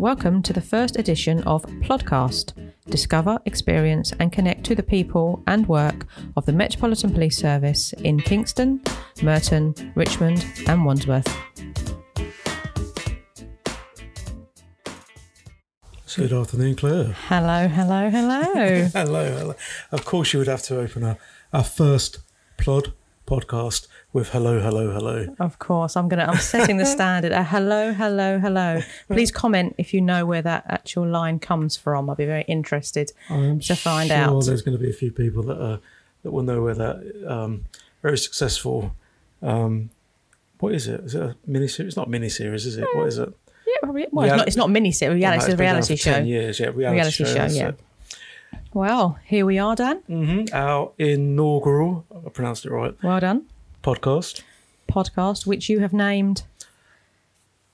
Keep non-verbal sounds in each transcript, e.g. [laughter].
Welcome to the first edition of Plodcast. Discover, experience, and connect to the people and work of the Metropolitan Police Service in Kingston, Merton, Richmond, and Wandsworth. Good afternoon, Claire. Hello, hello, hello. [laughs] hello, hello. Of course, you would have to open our, our first plod podcast with hello, hello, hello. of course, I'm gonna. I'm setting the [laughs] standard. A hello, hello, hello. Please comment if you know where that actual line comes from. I'll be very interested. I'm To find sure out. there's going to be a few people that uh, that will know where that um, very successful. Um, what is it? Is it a mini series? It's not mini series, is it? What is it? Yeah, probably. Well, it's Real- not. It's not mini series. Reality, Oh, it's a been reality for 10 show. years, yeah. Reality, Reality show, that's yeah. it. Well, here we are, Dan. Mhm. Our inaugural, I pronounced it right, Well done. podcast. Podcast, which you have named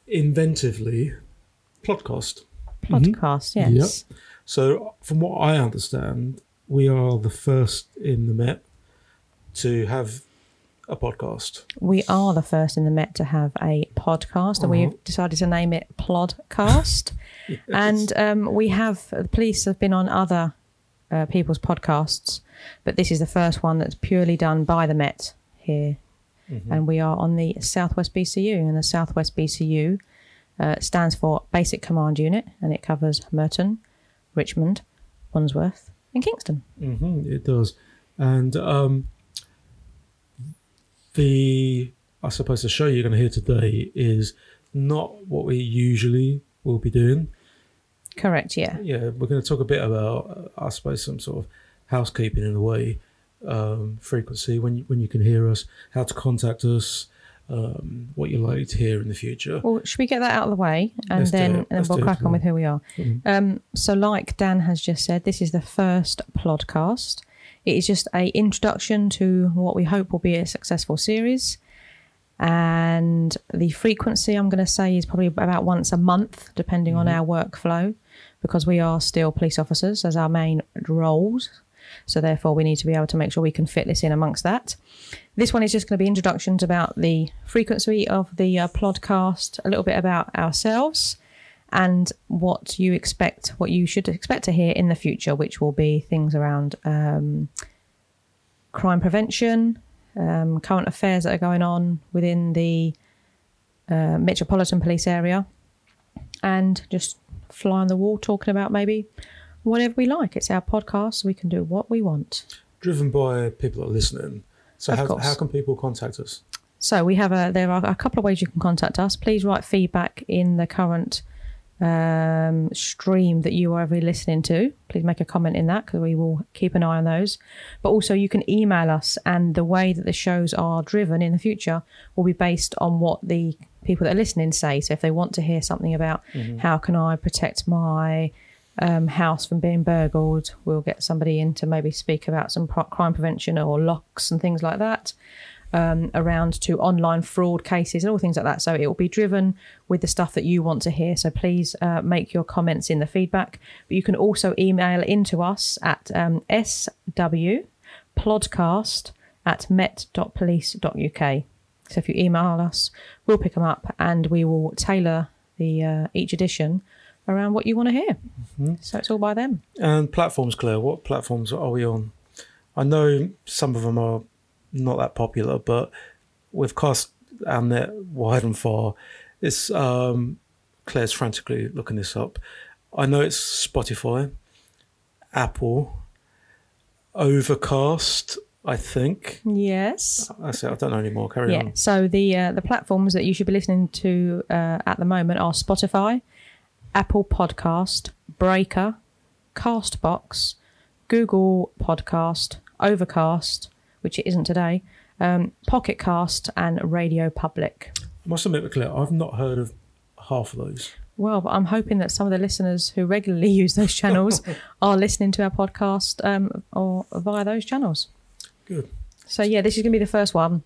Inventively, podcast. Mm-hmm. podcast. Yes. So, from what I understand, we are the first in the Met to have a podcast. We are the first in the Met to have a podcast, and Uh-huh. we've decided to name it Plodcast. [laughs] And um, we have the police have been on other uh, people's podcasts, but this is the first one that's purely done by the Met here, Mm-hmm. and we are on the Southwest BCU, and the Southwest BCU uh, stands for Basic Command Unit, and it covers Merton, Richmond, Wandsworth, and Kingston. hmm it does. And um, the, I suppose, the show you're going to hear today is not what we usually will be doing. Correct? Yeah. Yeah, we're going to talk a bit about, I suppose, some sort of housekeeping in a way, um, frequency when you, when you can hear us, how to contact us, um, what you're likely to hear in the future. Well, should we get that out of the way and Let's then and then we'll crack on with who we are. Mhm. Um, so, like Dan has just said, this is the first podcast. It is just a introduction to what we hope will be a successful series, and the frequency I'm going to say is probably about once a month, depending on our workflow, because we are still police officers as our main roles. So therefore, we need to be able to make sure we can fit this in amongst that. This one is just going to be introductions about the frequency of the uh, podcast, a little bit about ourselves, and what you expect, what you should expect to hear in the future, which will be things around um, crime prevention, um, current affairs that are going on within the uh, metropolitan police area, and just fly on the wall talking about maybe whatever we like. It's our podcast, so we can do what we want. Driven by people that are listening. So, Of how, course. how can people contact us? So we have a there are a couple of ways you can contact us. Please write feedback in the current um, stream that you are listening to. Please make a comment in that because we will keep an eye on those. But also you can email us, and the way that the shows are driven in the future will be based on what the people that are listening say. So if they want to hear something about how can I protect my um, house from being burgled, we'll get somebody in to maybe speak about some pro- crime prevention or locks and things like that um, around to online fraud cases and all things like that. So it will be driven with the stuff that you want to hear. So please uh, make your comments in the feedback. But you can also email into us at um, swplodcast at met.police.uk. So if you email us, we'll pick them up and we will tailor the uh, each edition around what you want to hear. So it's all by them. And platforms, Claire, what platforms are we on? I know some of them are not that popular, but we've cast our net wide and far. It's um, Claire's frantically looking this up. I know it's Spotify, Apple, Overcast. I think Yes. that's it. I don't know anymore. Carry Yeah. on. So the uh, the platforms that you should be listening to uh, at the moment are Spotify, Apple Podcast, Breaker, Castbox, Google Podcast, Overcast, which it isn't today, um, Pocket Cast, and Radio Public. I must admit, Claire, I've not heard of half of those. Well, but I'm hoping that some of the listeners who regularly [laughs] use those channels [laughs] are listening to our podcast um, or via those channels. Good. So yeah, this is going to be the first one.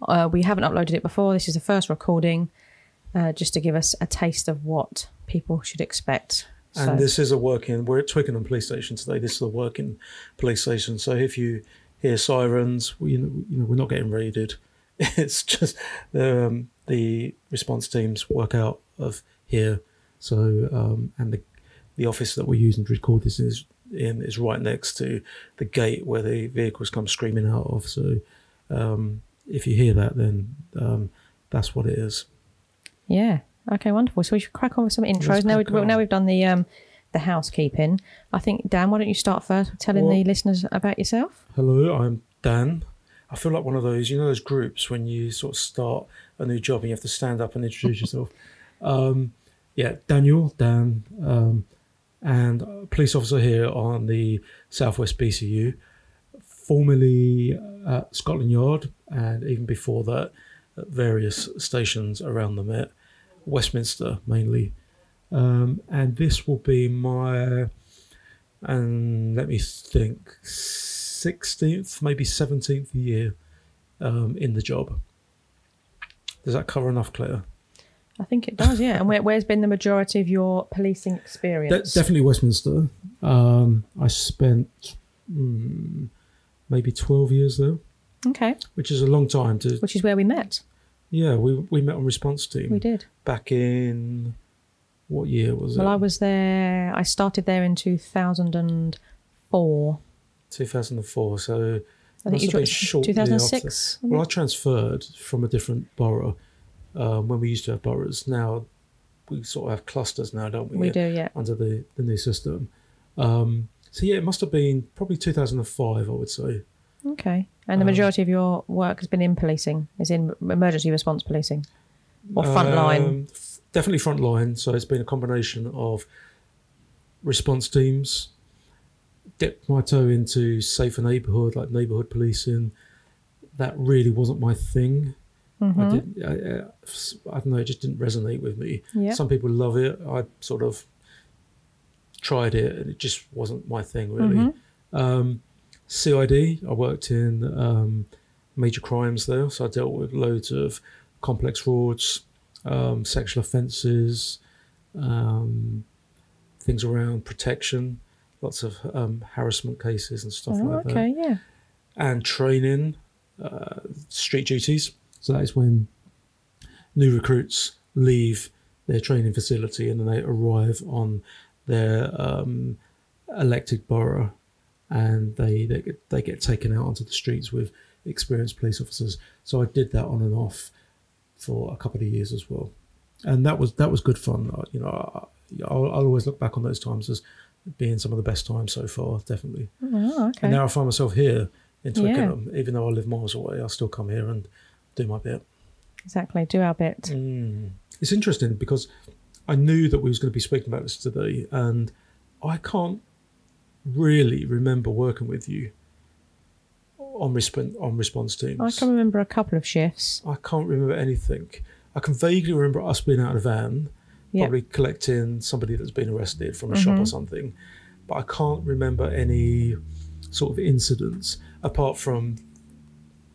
Uh, we haven't uploaded it before. This is the first recording, uh, just to give us a taste of what people should expect. And So- this is a working. We're at Twickenham Police Station today. This is a working police station. So if you hear sirens, we, you know we're not getting raided. [laughs] It's just um, the response teams work out of here, So, um, and the the office that we use and record this is in is right next to the gate where the vehicles come screaming out of. So, um, if you hear that, then um, that's what it is. Yeah. Okay, wonderful. So we should crack on with some intros. Now, we, now we've done the um, the housekeeping. I think Dan, why don't you start first telling Well- the listeners about yourself? Hello, I'm Dan. I feel like one of those, you know, those groups when you sort of start a new job and you have to stand up and introduce yourself. [laughs] Um, yeah, Daniel, Dan, um, and police officer here on the Southwest BCU, formerly at Scotland Yard, and even before that, at various stations around the Met, Westminster mainly. Um, and this will be my, and let me think, 16th, maybe 17th year um, in the job. Does that cover enough, Claire? I think it does, yeah. And where, where's been the majority of your policing De- experience? definitely Westminster. Um, I spent mm, maybe 12 years there, okay, which is a long time to. which is where we met. Yeah, we, we met on response team We did. back in. What year was Well, it? Well, I was there. I started there in two thousand and four. 2004. So I think you have joined shortly two thousand six. Well, I transferred from a different borough um, when we used to have boroughs. Now we sort of have clusters now, don't we? We do, yeah. Under the, the new system. Um, so yeah, it must have been probably 2005, I would say. Okay. And the Um, majority of your work has been in policing, is in emergency response policing or frontline. Um, f- definitely frontline. So it's been a combination of response teams, dipped my toe into safer neighbourhood, like neighbourhood policing. That really wasn't my thing. I Mhm. didn't. I, I, I don't know. It just didn't resonate with me. Yeah. Some people love it. I sort of tried it, and it just wasn't my thing really. Mhm. Um, CID. I worked in um, major crimes there, so I dealt with loads of complex frauds, um, sexual offences, um, things around protection, lots of um, harassment cases and stuff Oh, like that okay, yeah. and training, uh, street duties. So that is when new recruits leave their training facility and then they arrive on their um, elected borough and they, they, get, they get taken out onto the streets with experienced police officers. So I did that on and off for a couple of years as well. And that was that was good fun. You know, I, I'll, I'll always look back on those times as being some of the best times so far, definitely. Oh, okay. And now I find myself here in Yeah. Twickenham. Even though I live miles away, I still come here and do my bit. exactly. Do our bit. Mm. It's interesting because I knew that we was going to be speaking about this today, and I can't really remember working with you on response on response teams. I can remember a couple of shifts. I can't remember anything. I can vaguely remember us being out of a van, Yeah. probably collecting somebody that's been arrested from a shop Mm-hmm. or something, but I can't remember any sort of incidents apart from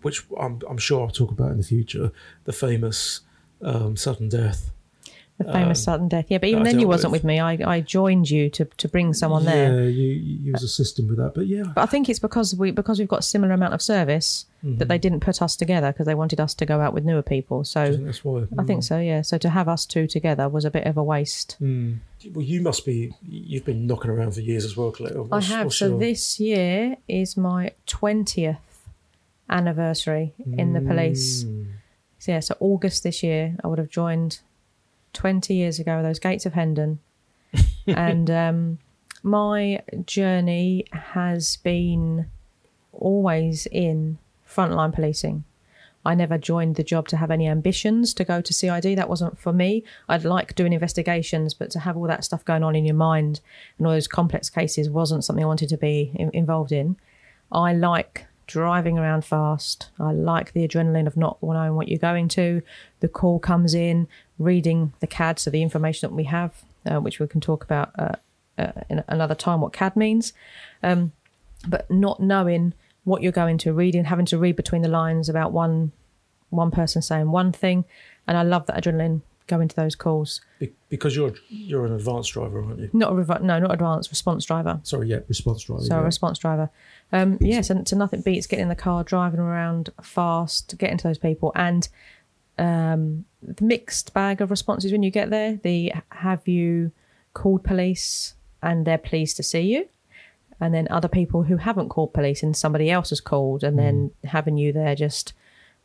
which I'm, I'm sure I'll talk about in the future the famous um, sudden death. The famous Um, sudden death. Yeah, but even then you wasn't with. with me. I, I joined you to, to bring someone there. Yeah, you you was assisting with that, but yeah, But I think it's because we because we've got similar amount of service Mm-hmm. that they didn't put us together because they wanted us to go out with newer people. So think that's why. I think so, yeah. So to have us two together was a bit of a waste. Mm. Well, you must be. You've been knocking around for years as well, Colette. I have. So your- this year is my twentieth anniversary in the police. Mm. So yeah, so August this year, I would have joined 20 years ago, those gates of Hendon. [laughs] and um, my journey has been always in frontline policing. I never joined the job to have any ambitions to go to CID. That wasn't for me. I'd like doing investigations, but to have all that stuff going on in your mind and all those complex cases wasn't something I wanted to be in- involved in. I like driving around fast. I like the adrenaline of not knowing what you're going to. The call comes in, reading the CAD, so the information that we have, uh, which we can talk about uh, uh, in another time, what CAD means. Um, but not knowing what you're going to reading, having to read between the lines about one one person saying one thing, and I love that adrenaline going into those calls. Be- because you're you're an advanced driver, aren't you? Not a rev- no, not advanced response driver. Sorry, yeah, response driver. So a yeah. response driver. Um, yes, and so nothing beats getting in the car, driving around fast, getting to those people, and um, the mixed bag of responses when you get there. The have you called police and they're pleased to see you, and then other people who haven't called police and somebody else has called, and then having you there just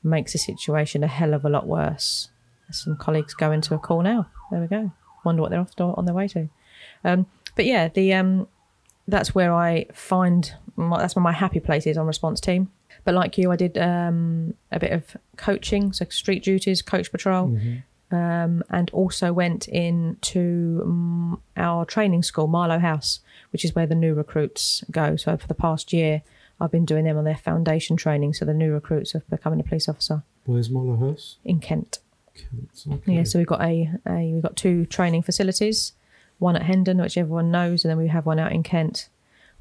makes the situation a hell of a lot worse. Some colleagues go into a call now. There we go. Wonder what they're off to, on their way to. Um, but yeah, the um, that's where I find my, that's where my happy place is on response team. But like you, I did um, a bit of coaching, so street duties, coach patrol, um, and also went into um, our training school, Marlowe House, which is where the new recruits go. So for the past year, I've been doing them on their foundation training, so the new recruits of becoming a police officer Where's Marlowe House? in Kent. Okay. Yeah, so we've got a, a we've got two training facilities, one at Hendon, which everyone knows, and then we have one out in Kent,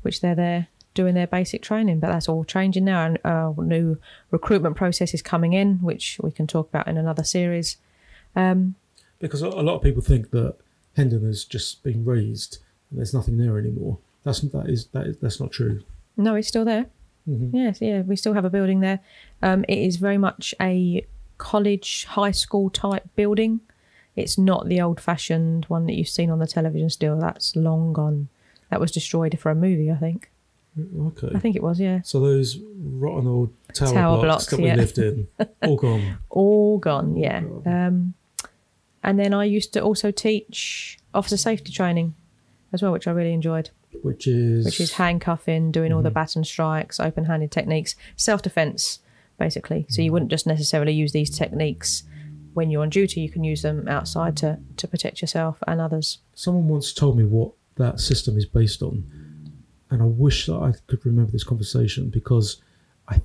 which they're there doing their basic training. But that's all changing now, and our new recruitment process is coming in, which we can talk about in another series. Um, Because a lot of people think that Hendon has just been raised and there's nothing there anymore. That's that is that is that's not true. no, it's still there. Mhm. Yes, yeah, we still have a building there. Um, it is very much a college, high school type building. It's not the old fashioned one that you've seen on the television still. That's long gone. That was destroyed for a movie, I think. Okay. I think it was, yeah. So those rotten old tower, Tower blocks, blocks, that we yeah. lived in, [laughs] all gone. All gone, yeah. Um, and then I used to also teach officer safety training as well, which I really enjoyed, Which is which is handcuffing, doing all the baton strikes, open handed techniques, self defense, basically. So you mm. wouldn't just necessarily use these techniques when you're on duty, you can use them outside to, to protect yourself and others. Someone once told me what that system is based on, and I wish that I could remember this conversation because I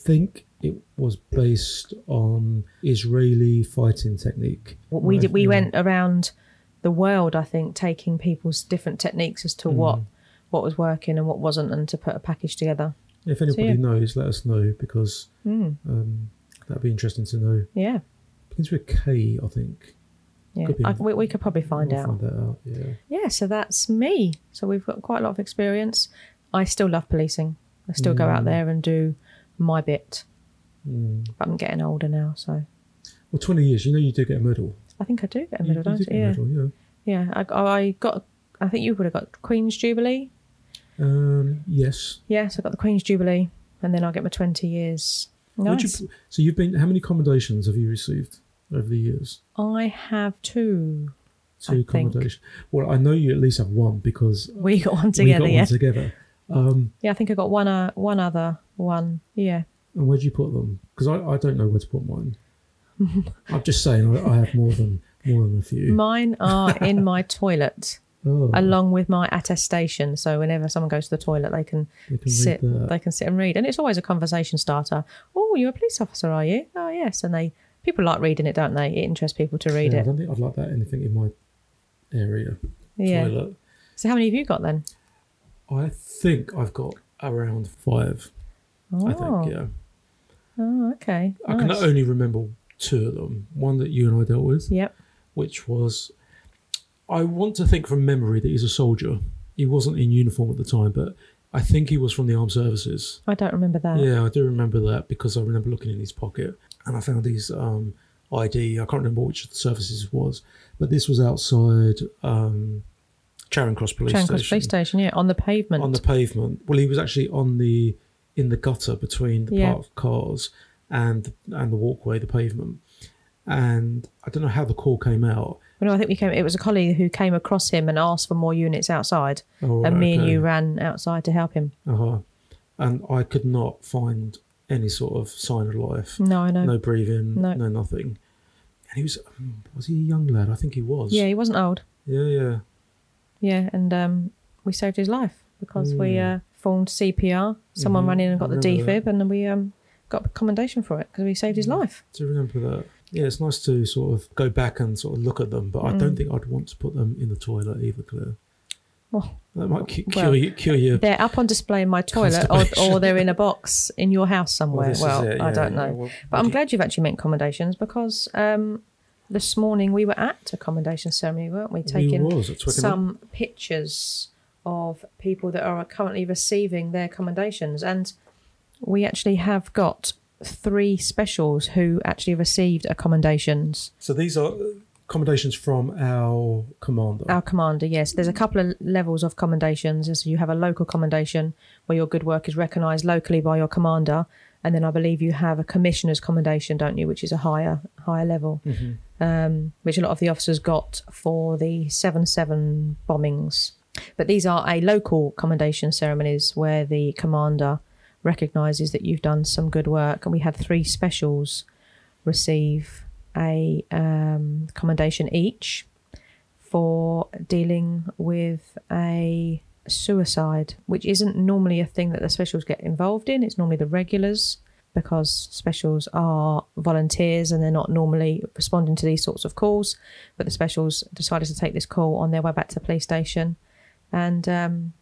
think it was based on Israeli fighting technique. What we did, we went around the world, I think, taking people's different techniques as to mm. what what was working and what wasn't, and to put a package together. If anybody yeah. knows, let us know because Mm, um, that'd be interesting to know. yeah, Begins with K, I think. yeah. Could I, we, we could probably find We'll out. Find out. Yeah. Yeah, so that's me. So we've got quite a lot of experience. I still love policing. I still go out Mm. there and do my bit. Mm. But I'm getting older now, so Well, twenty years. You know, you do get a medal. I think I do get a medal, you, don't do I? get a Yeah, medal. Yeah. yeah. I, I got. I think you would have got Queen's Jubilee. Um, yes. Yes, I got the Queen's Jubilee, and then I'll get my 20 years. Nice. you, so you've been. How many commendations have you received over the years? I have two. Two commendations. Well, I know you at least have one because We got one we together, got yeah. one together. Um, Yeah, I think I got one. Uh, one other one. Yeah. and where do you put them? Because I, I don't know where to put mine. [laughs] I'm just saying I, I have more than more than a few. Mine are in my toilet, oh, along with my attestation. So whenever someone goes to the toilet, they can can sit. They can sit and read, and it's always a conversation starter. Oh, you're a police officer, are you? Oh, yes. And they people like reading it, don't they? It interests people to read Yeah, I it. don't think I'd like that anything in my area. Yeah. Toilet. So how many have you got then? I think I've got around five. Oh, I think, oh. yeah. oh okay. I can only remember two of them. One that you and I dealt with, Yep. which was I want to think from memory that he's a soldier. He wasn't in uniform at the time, but I think he was from the armed services. I don't remember that. Yeah, I do remember that because I remember looking in his pocket and I found his um, ID. I can't remember which of the services it was, but this was outside um, Charing Cross Police Station. Charing Station. Cross Police Station, yeah, on the pavement. on the pavement. Well, he was actually on the in the gutter between the Yeah. parked cars and and the walkway, the pavement. And I don't know how the call came out. Well, no, I think we came. It was a colleague who came across him and asked for more units outside, Oh, and me and you ran outside to help him. Uh-huh. And I could not find any sort of sign of life. No, I know. No breathing. No. No, nothing. And he was um, was he a young lad? I think he was. Yeah, he wasn't old. Yeah, yeah. Yeah, and um, we saved his life because we Mm. uh, formed CPR. Someone Mhm, ran in and got the defib, and then we um, got a commendation for it because we saved his Mm. life. Do you remember that? Yeah, it's nice to sort of go back and sort of look at them, but I Mm. don't think I'd want to put them in the toilet either, Claire. Well, That might cu- well, cure, you, cure your They're up on display in my toilet, or, or they're in a box in your house somewhere. is Well, it, I don't yeah. know. Well, But I'm glad you've actually meant commendations because um, this morning we were at a commendation ceremony, weren't we? Taking we was at Twickenham. some pictures of people that are currently receiving their commendations, and we actually have got three specials who actually received commendations. So these are commendations from our commander. Our commander, yes. There's a couple of levels of commendations. So you have a local commendation where your good work is recognised locally by your commander, and then I believe you have a commissioner's commendation, don't you, which is a higher higher level, Mhm. um, which a lot of the officers got for the seven seven bombings. But these are a local commendation ceremonies where the commander recognises that you've done some good work, and we had three specials receive a um, commendation each for dealing with a suicide, which isn't normally a thing that the specials get involved in. It's normally the regulars because specials are volunteers and they're not normally responding to these sorts of calls. But the specials decided to take this call on their way back to the police station and um,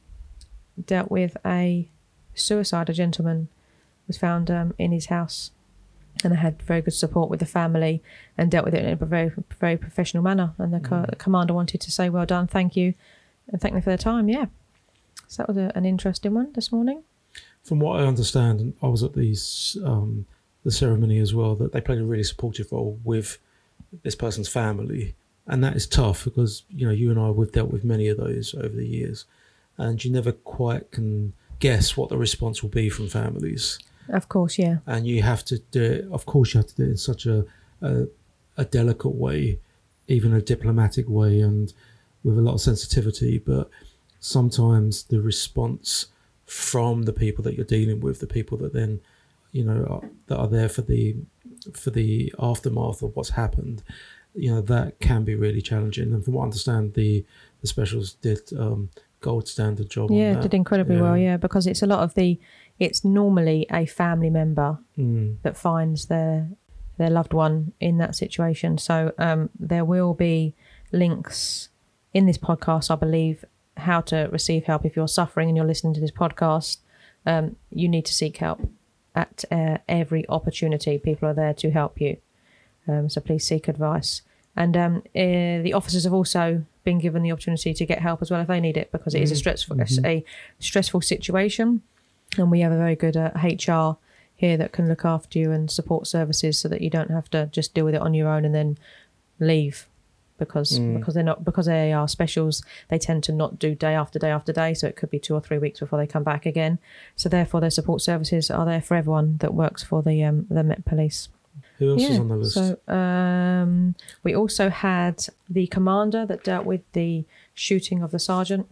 dealt with a suicide. A gentleman was found um, in his house and they had very good support with the family and dealt with it in a very very professional manner. And the, co- the commander wanted to say, "Well done, thank you, and thank them for their time." Yeah, so that was a, an interesting one this morning. From what I understand, and I was at these um, the ceremony as well, that they played a really supportive role with this person's family, and that is tough because you know you and I we've dealt with many of those over the years, and you never quite can guess what the response will be from families, Of course, yeah, and you have to do it. Of course, you have to do it in such a a, a delicate way, even a diplomatic way, and with a lot of sensitivity, but sometimes the response from the people that you're dealing with, the people that then, you know, are, that are there for the for the aftermath of what's happened, you know, that can be really challenging. And from what I understand, the the specials did um, gold standard job. on yeah, did incredibly well. Yeah, because it's a lot of the. It's normally a family member Mm. that finds their their loved one in that situation. So um, there will be links in this podcast, I believe, how to receive help if you're suffering and you're listening to this podcast. Um, you need to seek help at uh, every opportunity. People are there to help you. Um, so please seek advice. And um, uh, the officers have also been given the opportunity to get help as well if they need it because it is a Mm, stressful mhm. a stressful situation, and we have a very good uh, HR here that can look after you and support services so that you don't have to just deal with it on your own and then leave because Mm. because they're not because they are specials they tend to not do day after day after day. So it could be two or three weeks before they come back again. So therefore their support services are there for everyone that works for the um the Met Police Who else is on the list? so um, we also had the commander that dealt with the shooting of the sergeant,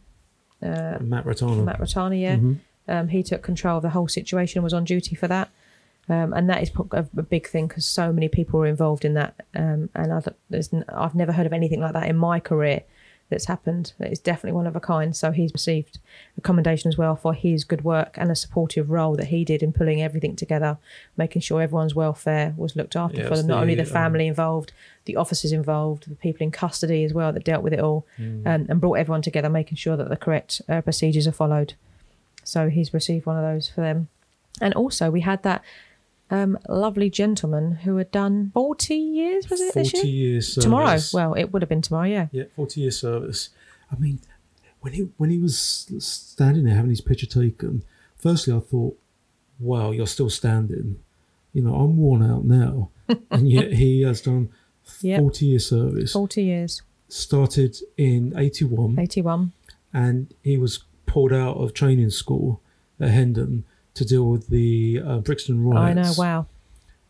uh, Matt Ratana. Matt Ratani. Yeah, Mhm. um, he took control of the whole situation and was on duty for that. Um, and that is a, big thing because so many people were involved in that. Um, and I, th- there's, n- I've never heard of anything like that in my career that's happened. It's definitely one of a kind. So he's received a commendation as well for his good work and a supportive role that he did in pulling everything together, making sure everyone's welfare was looked after Yeah, for them, not only the, the family involved, the officers involved, the people in custody as well that dealt with it all, Mm. um, and brought everyone together, making sure that the correct uh, procedures are followed. So he's received one of those for them. And also, we had that um, lovely gentleman who had done 40 years, was it this Forty year? years service. Tomorrow. Well, it would have been tomorrow, yeah. Yeah, forty years service. I mean, when he when he was standing there having his picture taken, firstly I thought, "Wow, you're still standing." You know, I'm worn out now, [laughs] and yet he has done Yep. forty years service. 40 years. Started in eighty one, 81. and he was pulled out of training school at Hendon to deal with the uh, Brixton riots. I know, wow.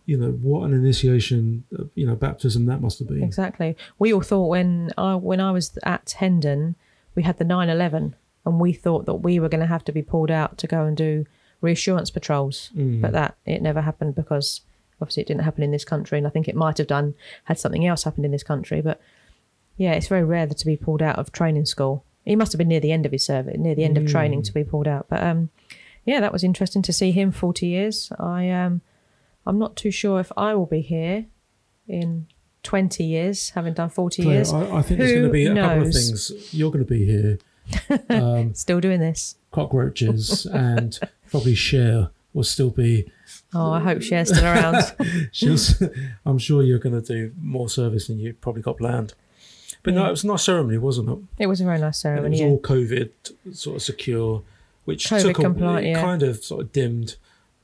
You know what an initiation, uh, you know, baptism that must have been. Exactly. We all thought when I when I was at Hendon, we had the 9/11, and we thought that we were going to have to be pulled out to go and do reassurance patrols, Mm. but that it never happened because obviously it didn't happen in this country, and I think it might have done had something else happened in this country. But yeah, it's very rare that to be pulled out of training school. He must have been near the end of his service, near the end of training Mm. to be pulled out. But um, yeah, that was interesting to see him 40 years. I um, I'm not too sure if I will be here in 20 years, having done 40 Claire, years. I, I think there's going to be a couple of things. You're going to be here. [laughs] Um, Still doing this. cockroaches [laughs] and probably Cher will still be. Oh, I hope Cher's still around. [laughs] She'll, s- I'm sure you're going to do more service than you probably got planned. But no, it was a nice ceremony, wasn't it? it was a very nice And it ceremony. was Yeah. all COVID sort of secure, which COVID took a, compliant, yeah. kind of sort of dimmed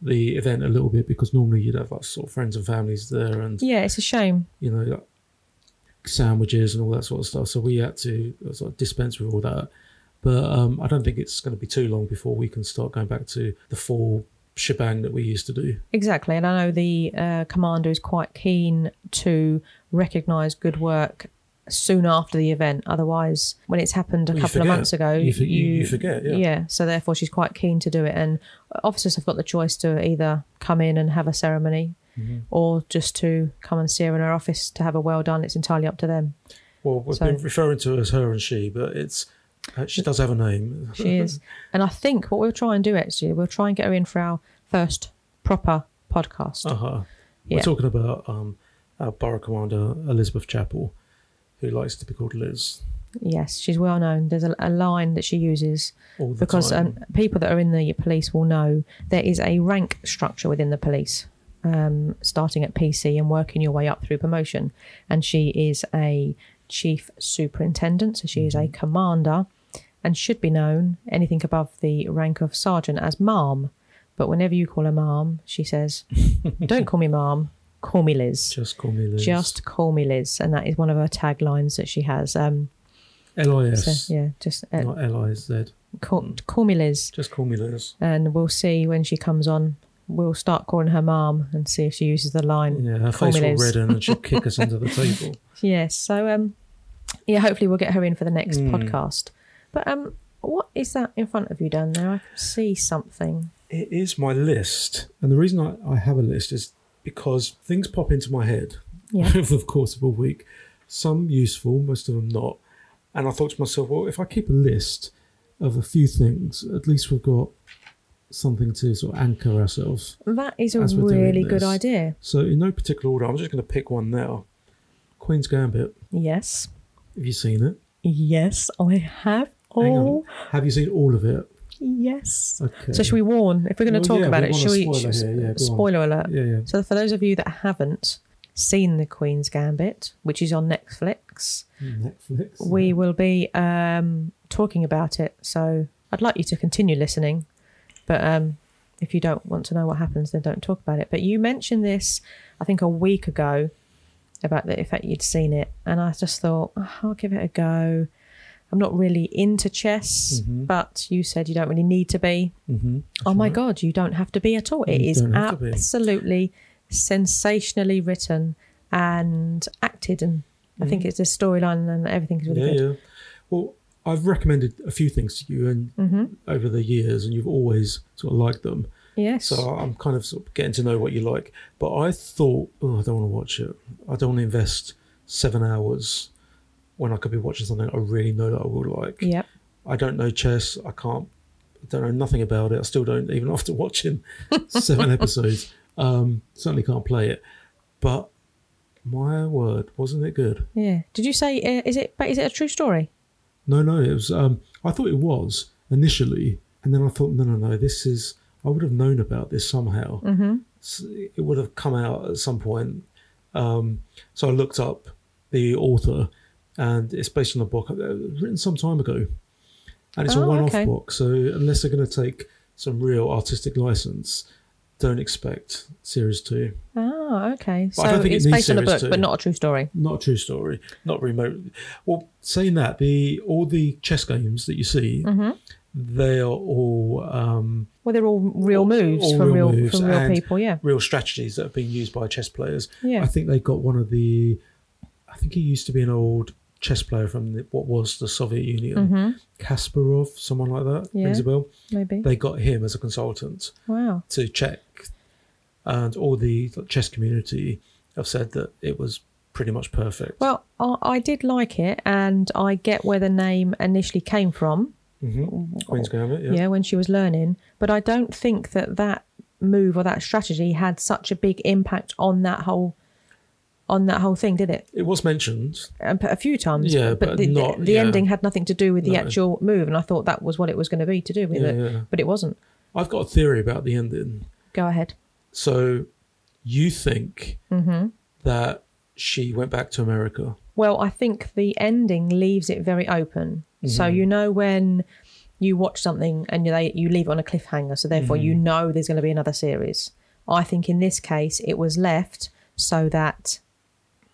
the event a little bit because normally you'd have like sort of friends and families there and Yeah, it's a shame. you know like sandwiches and all that sort of stuff. So we had to uh, sort of dispense with all that. But um, I don't think it's going to be too long before we can start going back to the full shebang that we used to do. Exactly, and I know the uh, commander is quite keen to recognise good work soon after the event. Otherwise, when it's happened a Well, couple of months ago, You for- you- you forget, yeah. so therefore, she's quite keen to do it. And officers have got the choice to either come in and have a ceremony, Mm-hmm. or just to come and see her in her office to have a well done. It's entirely up to them. Well, we've So- been referring to her as her and she, but it's uh, she does have a name. [laughs] She is, and I think what we'll try and do actually, we'll try and get her in for our first proper podcast. Uh huh. Yeah. We're talking about um, our borough commander Elizabeth Chapel, who likes to be called Liz Yes, she's well known. There's a, a line that she uses because um, people that are in the police will know there is a rank structure within the police, um, starting at PC and working your way up through promotion. And she is a chief superintendent, so she is a commander, and should be known anything above the rank of sergeant as Ma'am. But whenever you call her Ma'am, she says, [laughs] "Don't call me Ma'am, call me Liz." Just call me Liz. Just call me Liz, and that is one of her taglines that she has. Um, L I S, so, yeah, just uh, not L I Z. call, call me Liz. Just call me Liz. and we'll see when she comes on. We'll start calling her mom and see if she uses the line. Yeah, her face will Liz. redden and she'll kick us under the [laughs] table. Yes, so um, yeah, hopefully we'll get her in for the next Mm. podcast. But um, what is that in front of you, Dan? There, I can see something. It is my list, and the reason I, I have a list is because things pop into my head Yeah. [laughs] over the course of a week. Some useful, most of them not. And I thought to myself, well, if I keep a list of a few things, at least we've got something to sort of anchor ourselves. That is a As we're doing really good idea. So, in no particular order, I'm just going to pick one now. Queen's Gambit. Yes, Have you seen it? yes, I have. Hang on. Have you seen all of it? Yes. Okay. So, should we warn if we're going to Well, talk yeah, about it? Should we? spoiler should- yeah, go on. alert. Yeah, yeah. So, for those of you that haven't seen The Queen's Gambit, which is on Netflix, Netflix. we will be um, talking about it. So I'd like you to continue listening, but um, if you don't want to know what happens, then don't talk about it. But you mentioned this, I think, a week ago about the fact you'd seen it, and I just thought "Oh, I'll give it a go. I'm not really into chess, Mhm. but you said you don't really need to be. Mm-hmm. oh my god, you don't have to be at all. It You is don't have to be. absolutely sensationally written and acted, and I think it's a storyline and everything is really Mm-hmm. yeah, good. yeah. Well, I've recommended a few things to you and hmm over the years, and you've always sort of liked them. Yes. So I'm kind of, sort of getting to know what you like. But I thought, oh, I don't want to watch it. I don't want to invest seven hours when I could be watching something I really know that I will like. Yep. I don't know chess. I can't. I don't know nothing about it. I still don't, even [laughs] after watching [laughs] seven episodes. Um, certainly can't play it. But my word, wasn't it good? Yeah. Did you say uh, is it? But is it a true story? No, no, it was. Um, I thought it was initially, and then I thought, no, no, no. This is. I would have known about this somehow. Mm-hmm. S- It would have come out at some point. Um, so I looked up the author, and it's based on a book uh, written some time ago, and it's a one-off okay. book. So unless they're going to take some real artistic license, don't expect series two. Oh, okay. But I don't So it it's needs based on a book, two. but not a true story. Not a true story. Not remote. Well, saying that, the all the chess games that you see, hmm they are all um, Well, they're all real All- moves all from real moves from real people. Yeah. real strategies that have been used by chess players. Yeah. I think they got one of the. I think he used to be an old chess player from the, what was the Soviet Union, hmm Kasparov, someone like that. Yeah. Rings a bell. Maybe. They got him as a consultant Wow. to check, and all the chess community have said that it was pretty much perfect. Well, I, I did like it, and I get where the name initially came from. hmm Queen's Gambit, Yeah. yeah. when she was learning, but I don't think that that move or that strategy had such a big impact on that whole on that whole thing, did it? It was mentioned. A few times. Yeah, but, but the, not- the yeah. ending had nothing to do with the No. actual move, and I thought that was what it was going to be to do with Yeah, it, yeah. but it wasn't. I've got a theory about the ending. Go ahead. So, you think hmm that she went back to America? Well, I think the ending leaves it very open. So Mhm. you know when you watch something and you, they, you leave it on a cliffhanger, so therefore you know there's going to be another series. I think in this case it was left so that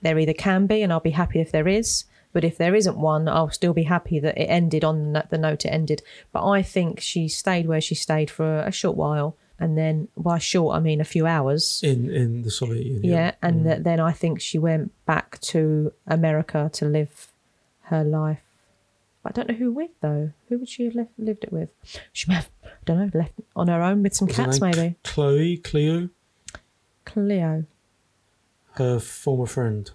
there either can be, and I'll be happy if there is. But if there isn't one, I'll still be happy that it ended on the the note it ended. But I think she stayed where she stayed for a short while, and then by short I mean a few hours. In in the Soviet Union. Yeah, and mm. that then I think she went back to America to live her life. I don't know who with though. Who would she have left, lived it with? She may have, I don't know, left on her own with some Was cats maybe. Chloe, Cleo, Cleo. her former friend.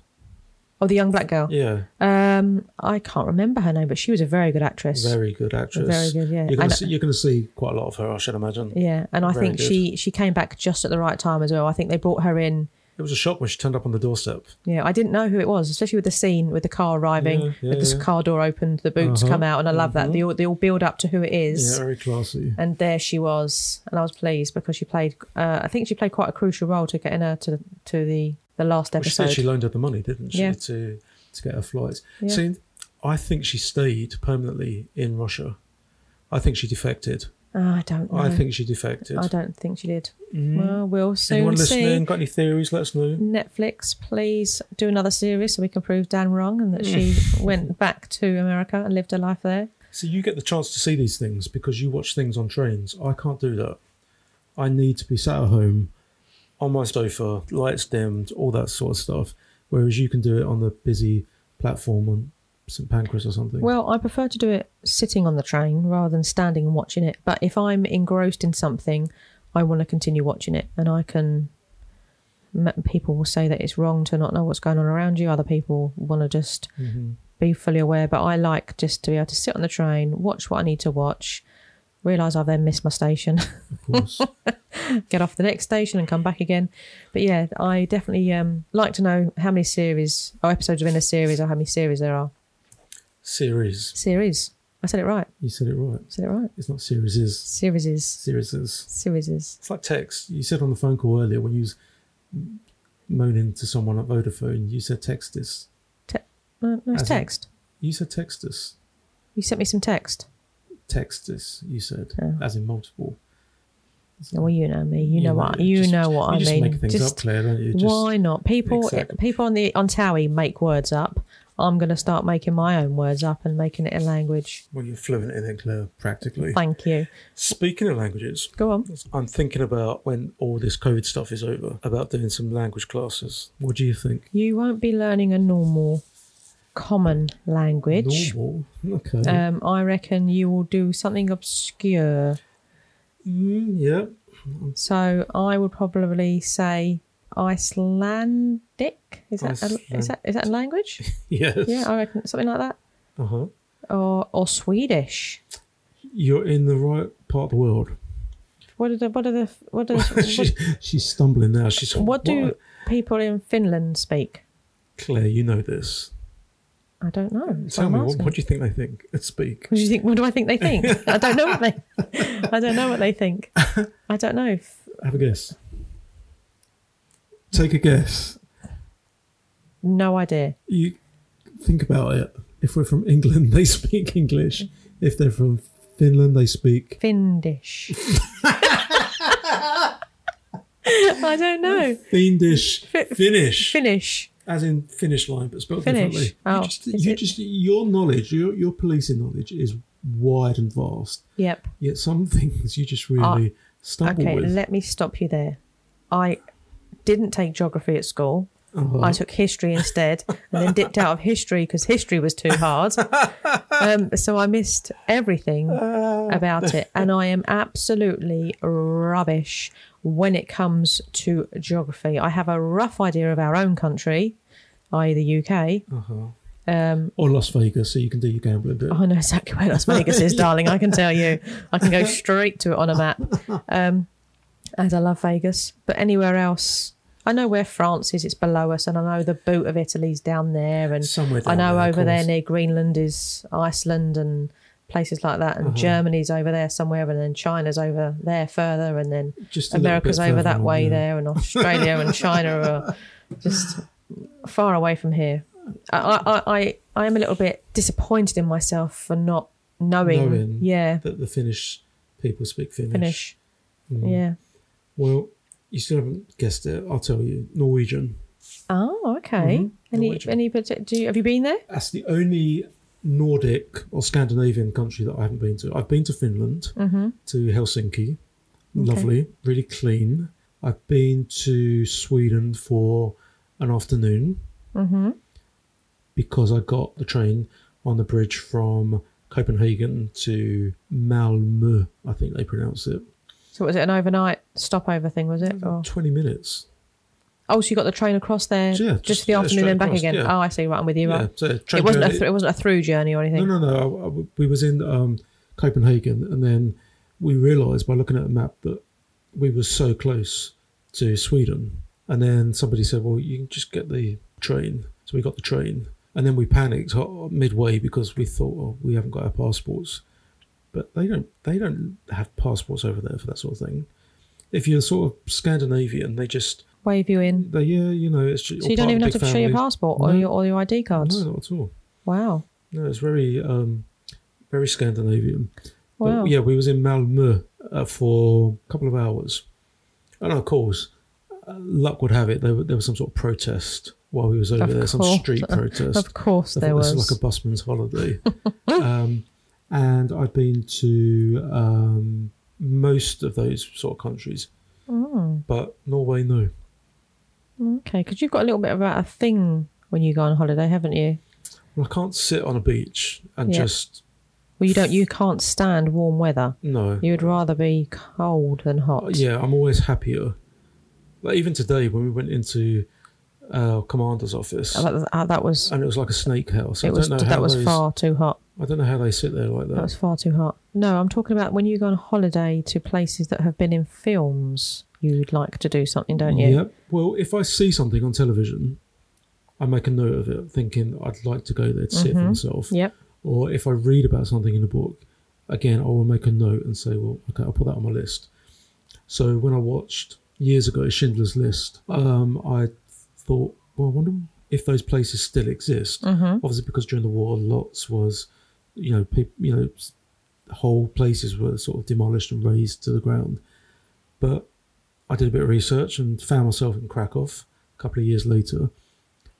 Oh, the young black girl. Yeah, Um, I can't remember her name, but she was a very good actress. very good actress. Very good, yeah. You're gonna And- see, you're going to see quite a lot of her, I should imagine. Yeah, and I Very think good. she she came back just at the right time as well. I think they brought her in. It was a shock when she turned up on the doorstep. Yeah, I didn't know who it was, especially with the scene with the car arriving, Yeah, yeah, with the yeah. car door opened, the boots Uh-huh, come out, and I love that. They all, they all build up to who it is. Yeah, very classy. And there she was, and I was pleased because she played. Uh, I think she played quite a crucial role to getting her to to the the last Well, she episode. said she loaned her the money, didn't she, Yeah. to to get her flights. Yeah. See, I think she stayed permanently in Russia. I think she defected. Oh, I don't know. I think she defected. I don't think she did. Mhm. Well, we'll soon Anyone see. listening? Got any theories? Let us know. Netflix, please do another series so we can prove Dan wrong and that she [laughs] went back to America and lived her life there. So you get the chance to see these things because you watch things on trains. I can't do that. I need to be sat at home on my sofa, lights dimmed, all that sort of stuff. Whereas you can do it on the busy platform on St Pancras or something. Well, I prefer to do it sitting on the train rather than standing and watching it. But if I'm engrossed in something, I want to continue watching it, and I can. People will say that it's wrong to not know what's going on around you. Other people want to just Mhm. be fully aware. But I like just to be able to sit on the train, watch what I need to watch, realise I've then missed my station, of course. [laughs] get off the next station and come back again. But yeah, I definitely um, like to know how many series or episodes within a series or how many series there are. Series. Series. I said it right. You said it right. I said it right. It's not series. Is Series is. series is. Series is. It's like text. You said on the phone call earlier when you was moaning to someone at Vodafone. You said text us. No, no, it's As in- text. You said text us. You sent me some text. Text us. You said Oh. as in multiple. Well, you know me. You, know what. You just- know what you I just mean. make things Just up, Claire, don't you? Just, why not? People, Exactly. Eh, people on the on Towie make words up. I'm going to start making my own words up and making it a language. Well, you're fluent in it, Claire, practically. Thank you. Speaking of languages, Go on. I'm thinking about when all this COVID stuff is over, about doing some language classes. What do you think? You won't be learning a normal, common language. Normal. Okay. Um, I reckon you will do something obscure. Mm, yeah. So I would probably say Icelandic. Is that a, is that is that a language? [laughs] Yes. Yeah, I reckon something like that. Uh huh. Or or Swedish. You're in the right part of the world. What are the what are the what are [laughs] the, she, she's stumbling now. She's what, what do people in Finland speak? Claire, you know this. I don't know. Tell what me, what, what do you think they think Speak? What do you think? What do I think they think? [laughs] I don't know what they. I don't know what they think. I don't know. If, Have a guess. Take a guess. no idea. You think about it. If we're from England, they [laughs] speak English. If they're from Finland, they speak. Finnish. [laughs] I don't know. Fiendish Fi- Finnish, Finnish. As in finish line, but spelled Finnish. differently. Oh, you just, you just, your knowledge, your your policing knowledge is wide and vast. Yep. Yet some things you just really ah, stumble Okay, with. Okay, let me stop you there. I didn't take geography at school. Uh-huh. I took history instead, and then dipped out of history because history was too hard. [laughs] Um, so I missed everything about it, and I am absolutely rubbish when it comes to geography. I have a rough idea of our own country, i.e., the UK. uh-huh. Um, Or Las Vegas, so you can do your gambling bit. I know exactly where Las Vegas is, [laughs] darling. I can tell you. I can go straight to it on a map. [laughs] Um, as I love Vegas, but anywhere else, I know where France is. It's below us, and I know the boot of Italy's down there, and Somewhere I know there, over there near Greenland is Iceland and places like that, and Uh-huh. Germany's over there somewhere, and then China's over there further, and then Just America's over that on, way yeah. there, and Australia and China are [laughs] just far away from here. I, I, I, I am a little bit disappointed in myself for not knowing, Knowing. yeah, that the Finnish people speak Finnish. finish, Mm. yeah. Well, you still haven't guessed it. I'll tell you. Norwegian. Oh, okay. Mhm. Any Norwegian. any do you, have you been there? That's the only Nordic or Scandinavian country that I haven't been to. I've been to Finland, Mm-hmm. to Helsinki. Okay. Lovely, really clean. I've been to Sweden for an afternoon Mm-hmm. because I got the train on the bridge from Copenhagen to Malmö, I think they pronounce it. So was it an overnight stopover thing? Was it? Or? 20 minutes. Oh, so you got the train across there Yeah, just, just- for the yeah, afternoon and back across, again. yeah. Oh, I see. Right, I'm with you. Yeah, Right. so It wasn't a th- it wasn't a through journey or anything. No, no, no. I- I- we was in um, Copenhagen, and then we realised by looking at the map that we were so close to Sweden. And then somebody said, "Well, you can just get the train." So we got the train, and then we panicked uh, midway because we thought, "Oh, we haven't got our passports." But they don't. They don't have passports over there for that sort of thing. If you're sort of Scandinavian, they just Wave you in. they yeah, you know, it's just So you don't even have to show your passport or No. your or your ID cards. No, not at all. Wow. No, it's very, um, very Scandinavian. Wow. But yeah, we was in Malmö uh, for a couple of hours, and of course, uh, luck would have it there, there was some sort of protest while we was over Of there, some street [laughs] protest. Of course I there was. this is like a busman's holiday. [laughs] um, and I've been to um, most of those sort of countries, Mm, but Norway, no. okay, because you've got a little bit about a thing when you go on holiday, haven't you? Well, I can't sit on a beach and Yeah. just Well, you don't. You can't stand warm weather. no. You would rather be cold than hot. Yeah, I'm always happier. Like even today when we went into our commander's office, Uh, That, uh, that was. and it was like a snake house. I It was. don't know how That was those, far too hot. I don't know how they sit there like That that. was far too hot. No, I'm talking about when you go on holiday to places that have been in films. You'd like to do something, don't you? Yep. Well, if I see something on television, I make a note of it, thinking I'd like to go there to see it for Mhm. myself. Yep. Or if I read about something in a book, again, I will make a note and say, well, okay, I'll put that on my list. So when I watched years ago Schindler's List, um, I thought, well, I wonder if those places still exist. Mm-hmm. Obviously, because during the war, lots was, you know, people, you know, whole places were sort of demolished and razed to the ground. But I did a bit of research and found myself in Krakow a couple of years later,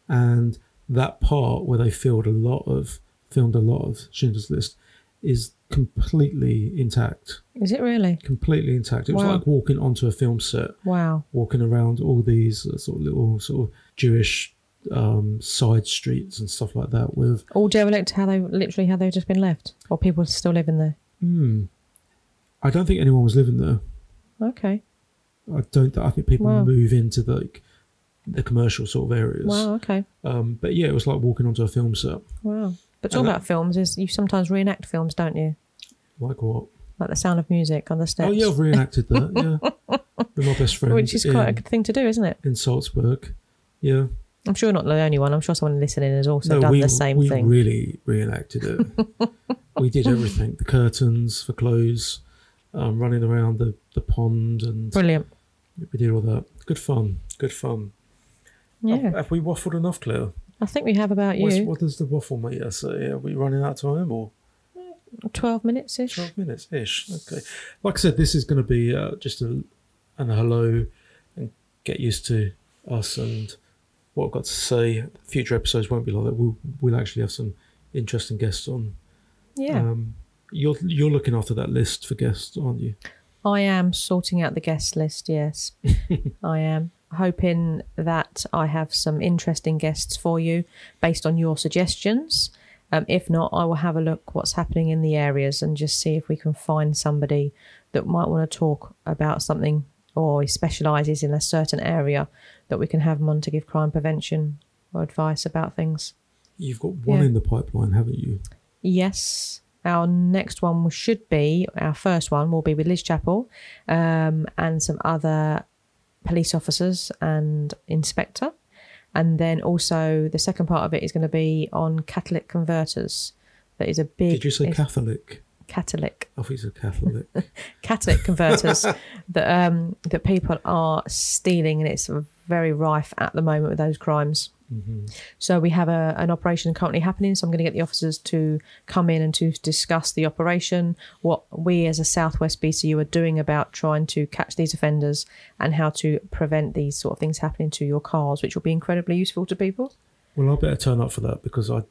and that part where they filmed a lot of filmed a lot of Schindler's List is completely intact. Is it really? Completely intact. It was like walking onto a film set, Wow. walking around all these uh, sort of little sort of Jewish um, side streets and stuff like that with All derelict. How they literally how they've just been left, or people still living there. Hmm. I don't think anyone was living there. Okay. I don't. I think people Wow. move into the like, the commercial sort of areas. Wow. Okay. Um, but yeah, it was like walking onto a film set. Wow. But talking about films is you sometimes reenact films, don't you? Like what? Like The Sound of Music on the steps. Oh yeah, I've reenacted that. Yeah, [laughs] with my best friend, Which is quite a good thing to do, isn't it? in Salzburg. Yeah, I'm sure not the only one. I'm sure someone listening has also done we the same we thing. really reenacted it. [laughs] we did everything: the curtains the clothes, um, running around the the pond, and Brilliant. we did all that. Good fun. Good fun. Yeah. Have, have we waffled enough, Claire? I think we have about What's, you. what does the waffle meter say? Are we running out of time or 12 minutes ish. 12 minutes ish? Okay. Like I said, this is going to be uh, just a, an hello and get used to us and what I've got to say. Future episodes won't be like that. We'll, we'll actually have some interesting guests on. Yeah. Um, you're, you're looking after that list for guests, aren't you? I am sorting out the guest list, yes. [laughs] I am. Hoping that I have some interesting guests for you based on your suggestions. Um, if not, I will have a look what's happening in the areas and just see if we can find somebody that might want to talk about something or specialises in a certain area that we can have them on to give crime prevention or advice about things. You've got one Yeah. in the pipeline, haven't you? Yes. Our next one should be, our first one will be with Liz Chapel um, and some other police officers and inspector. And then also the second part of it is going to be on Catholic converters. That is a big. Did you say Catholic? Catholic? I think you said Catholic. [laughs] Catholic converters [laughs] that um, that people are stealing, and it's very rife at the moment with those crimes. Mm-hmm. So we have a, an operation currently happening. So I'm going to get the officers to come in and to discuss the operation, what we as a Southwest BCU are doing about trying to catch these offenders, and how to prevent these sort of things happening to your cars, which will be incredibly useful to people. Well, I better turn up for that because I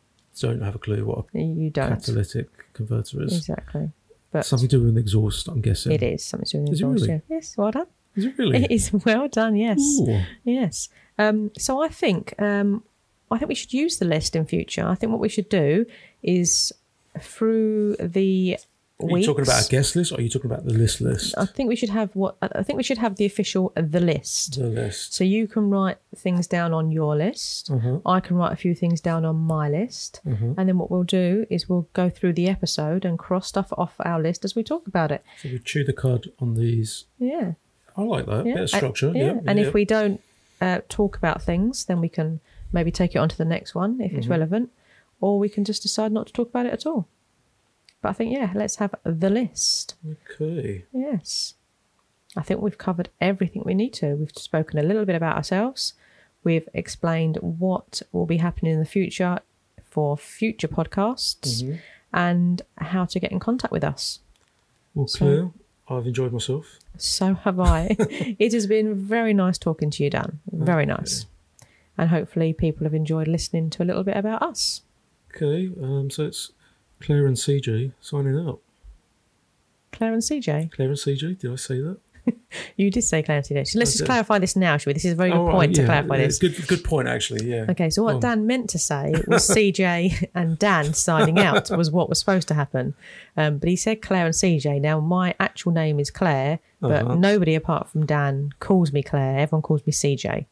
don't have a clue what You a don't catalytic converter is. exactly, but Something to do with an exhaust, I'm guessing. it is something to do with it exhaust, really? yeah. Yes, well done. Is it really? It is [laughs] well done. Yes. Ooh. Yes. Um, so I think um, I think we should use the list in future. I think what we should do is through the Are you weeks. talking about a guest list or are you talking about the list list? I think we should have what I think we should have the official uh, the list. the list. So you can write things down on your list. Uh-huh. I can write a few things down on my list. Uh-huh. And then what we'll do is we'll go through the episode and cross stuff off our list as we talk about it. So we chew the cud on these. Yeah. I like that. Yeah. Bit of structure. And, yeah. and yeah. if we don't uh, talk about things, then we can maybe take it on to the next one if it's Mm-hmm. relevant, or we can just decide not to talk about it at all. But I think, yeah, let's have the list. Okay. Yes. I think we've covered everything we need to. We've spoken a little bit about ourselves. We've explained what will be happening in the future for future podcasts Mm-hmm. and how to get in contact with us. Well, So- I've enjoyed myself. So have I. [laughs] it has been very nice talking to you, Dan. Very nice. And hopefully, people have enjoyed listening to a little bit about us. Okay. Um, so it's Claire and CJ signing out. Claire and CJ. Claire and CJ, did I say that? [laughs] You did say Claire and CJ. So let's I just did. clarify this now, shall we? This is a very good Oh, point to clarify yeah, this. Good, good point, actually. Yeah. Okay, so what Oh. Dan meant to say was [laughs] CJ and Dan signing out was what was supposed to happen. Um, but he said Claire and CJ. Now, my actual name is Claire, but Uh-huh. nobody apart from Dan calls me Claire. Everyone calls me CJ.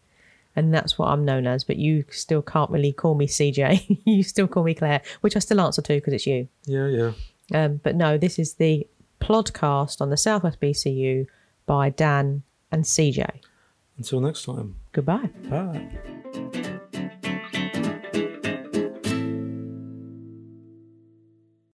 And that's what I'm known as. But you still can't really call me CJ. [laughs] you still call me Claire, which I still answer to because it's you. Yeah, yeah. Um, but no, this is the podcast on the Southwest BCU by Dan and CJ. Until next time. Goodbye. Bye.